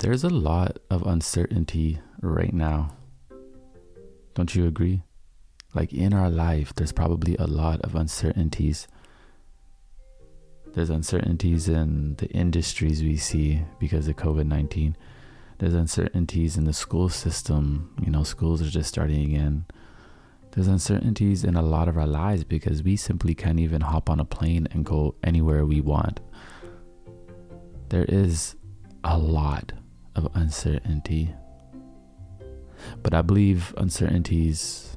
there's a lot of uncertainty right now. Don't you agree? Like in our life, there's probably a lot of uncertainties. There's uncertainties in the industries we see because of COVID 19. There's uncertainties in the school system. You know, schools are just starting again. There's uncertainties in a lot of our lives because we simply can't even hop on a plane and go anywhere we want. There is a lot of uncertainty. But I believe uncertainties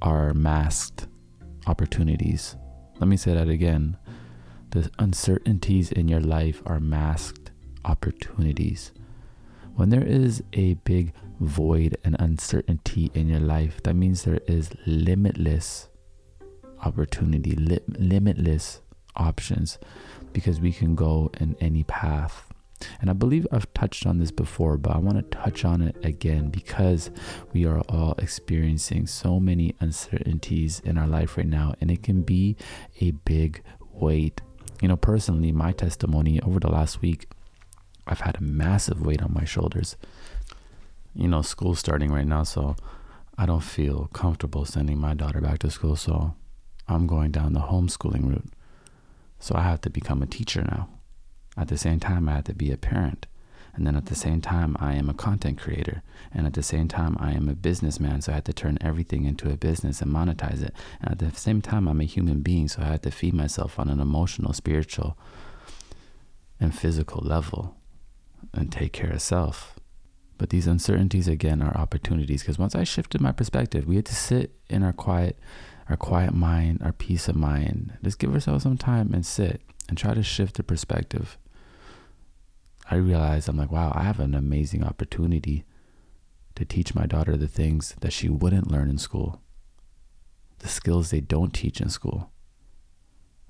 are masked opportunities. Let me say that again. The uncertainties in your life are masked opportunities. When there is a big void and uncertainty in your life, that means there is limitless opportunity, li- limitless options because we can go in any path. And I believe I've touched on this before, but I want to touch on it again because we are all experiencing so many uncertainties in our life right now, and it can be a big weight. You know, personally, my testimony over the last week, I've had a massive weight on my shoulders you know, school starting right now, so I don't feel comfortable sending my daughter back to school, so I'm going down the homeschooling route. So I have to become a teacher now. At the same time, I have to be a parent. And then at the same time, I am a content creator. And at the same time, I am a businessman. So I had to turn everything into a business and monetize it. And at the same time, I'm a human being. So I had to feed myself on an emotional, spiritual, and physical level and take care of self. But these uncertainties again are opportunities because once I shifted my perspective, we had to sit in our quiet, our quiet mind, our peace of mind. Just give ourselves some time and sit and try to shift the perspective. I realized I'm like, wow, I have an amazing opportunity to teach my daughter the things that she wouldn't learn in school, the skills they don't teach in school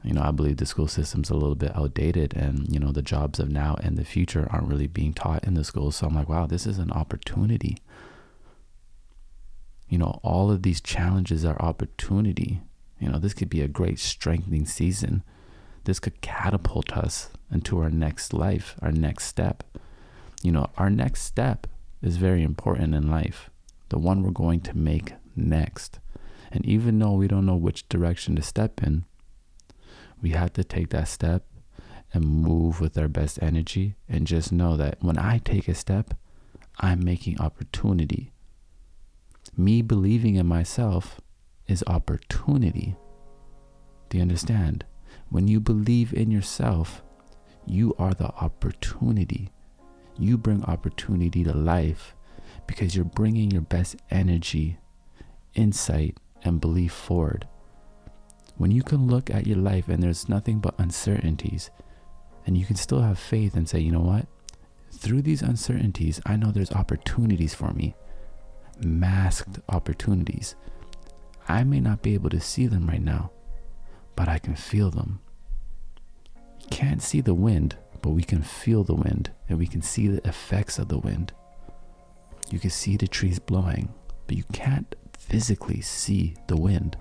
you know, I believe the school system's a little bit outdated and, you know, the jobs of now and the future aren't really being taught in the schools. So I'm like, wow, this is an opportunity. You know, all of these challenges are opportunity. You know, this could be a great strengthening season. This could catapult us into our next life, our next step. You know, our next step is very important in life, the one we're going to make next. And even though we don't know which direction to step in, we have to take that step and move with our best energy and just know that when I take a step, I'm making opportunity. Me believing in myself is opportunity. Do you understand? When you believe in yourself, you are the opportunity. You bring opportunity to life because you're bringing your best energy, insight, and belief forward. When you can look at your life and there's nothing but uncertainties, and you can still have faith and say, you know what? Through these uncertainties, I know there's opportunities for me, masked opportunities. I may not be able to see them right now, but I can feel them. You can't see the wind, but we can feel the wind and we can see the effects of the wind. You can see the trees blowing, but you can't physically see the wind.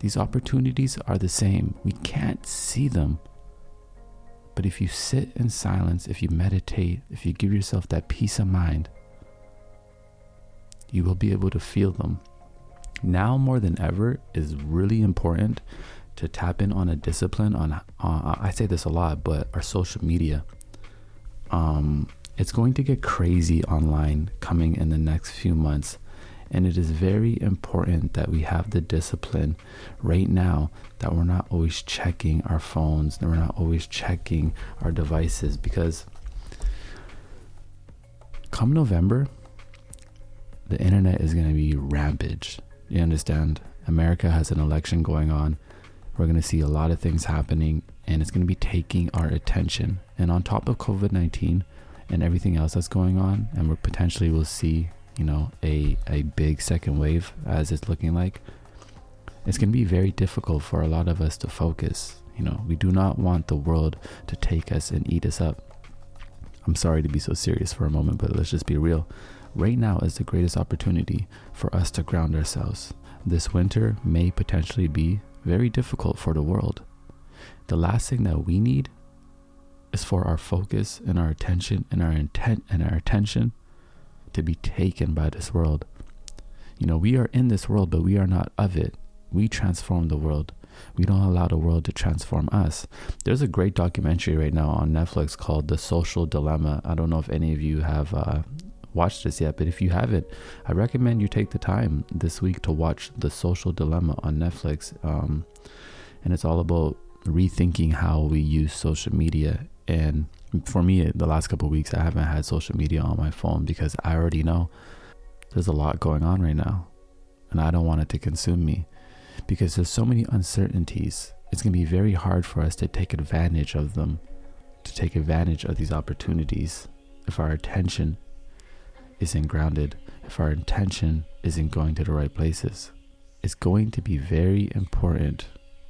These opportunities are the same. We can't see them. But if you sit in silence, if you meditate, if you give yourself that peace of mind, you will be able to feel them. Now more than ever is really important to tap in on a discipline on uh, I say this a lot, but our social media. Um, it's going to get crazy online coming in the next few months and it is very important that we have the discipline right now that we're not always checking our phones, that we're not always checking our devices because come November, the internet is going to be rampage. You understand? America has an election going on. We're going to see a lot of things happening, and it's going to be taking our attention. And on top of COVID 19 and everything else that's going on, and we potentially will see you know a a big second wave as it's looking like it's going to be very difficult for a lot of us to focus you know we do not want the world to take us and eat us up i'm sorry to be so serious for a moment but let's just be real right now is the greatest opportunity for us to ground ourselves this winter may potentially be very difficult for the world the last thing that we need is for our focus and our attention and our intent and our attention to be taken by this world. You know, we are in this world, but we are not of it. We transform the world. We don't allow the world to transform us. There's a great documentary right now on Netflix called The Social Dilemma. I don't know if any of you have uh, watched this yet, but if you haven't, I recommend you take the time this week to watch The Social Dilemma on Netflix. Um, and it's all about rethinking how we use social media. And for me, the last couple weeks, I haven't had social media on my phone because I already know there's a lot going on right now. And I don't want it to consume me because there's so many uncertainties. It's going to be very hard for us to take advantage of them, to take advantage of these opportunities if our attention isn't grounded, if our intention isn't going to the right places. It's going to be very important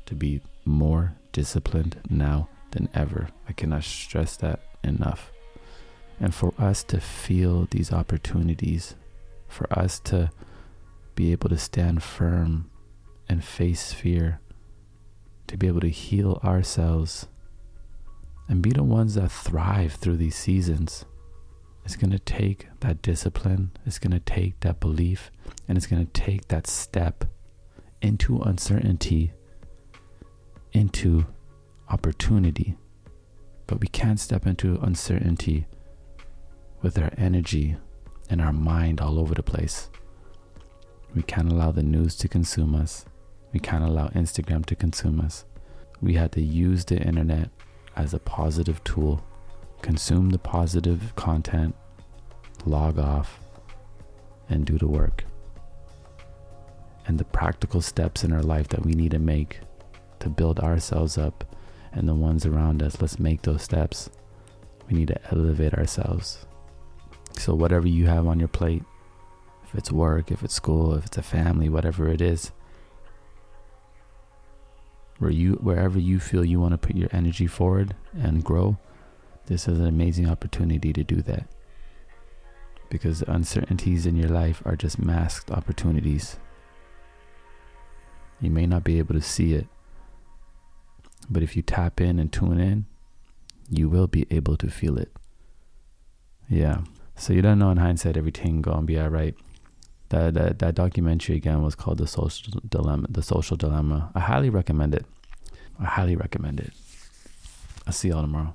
to be more disciplined now than ever. I cannot stress that enough. And for us to feel these opportunities, for us to be able to stand firm and face fear, to be able to heal ourselves and be the ones that thrive through these seasons. It's going to take that discipline, it's going to take that belief, and it's going to take that step into uncertainty, into opportunity. But we can't step into uncertainty with our energy and our mind all over the place. We can't allow the news to consume us. We can't allow Instagram to consume us. We had to use the internet as a positive tool, consume the positive content, log off, and do the work. And the practical steps in our life that we need to make to build ourselves up and the ones around us, let's make those steps. We need to elevate ourselves. So, whatever you have on your plate, if it's work, if it's school, if it's a family, whatever it is, where you wherever you feel you want to put your energy forward and grow, this is an amazing opportunity to do that. Because the uncertainties in your life are just masked opportunities. You may not be able to see it, but if you tap in and tune in, you will be able to feel it. Yeah. So you don't know in hindsight everything gonna be alright. That, that that documentary again was called the social dilemma. The social dilemma. I highly recommend it. I highly recommend it. I'll see y'all tomorrow.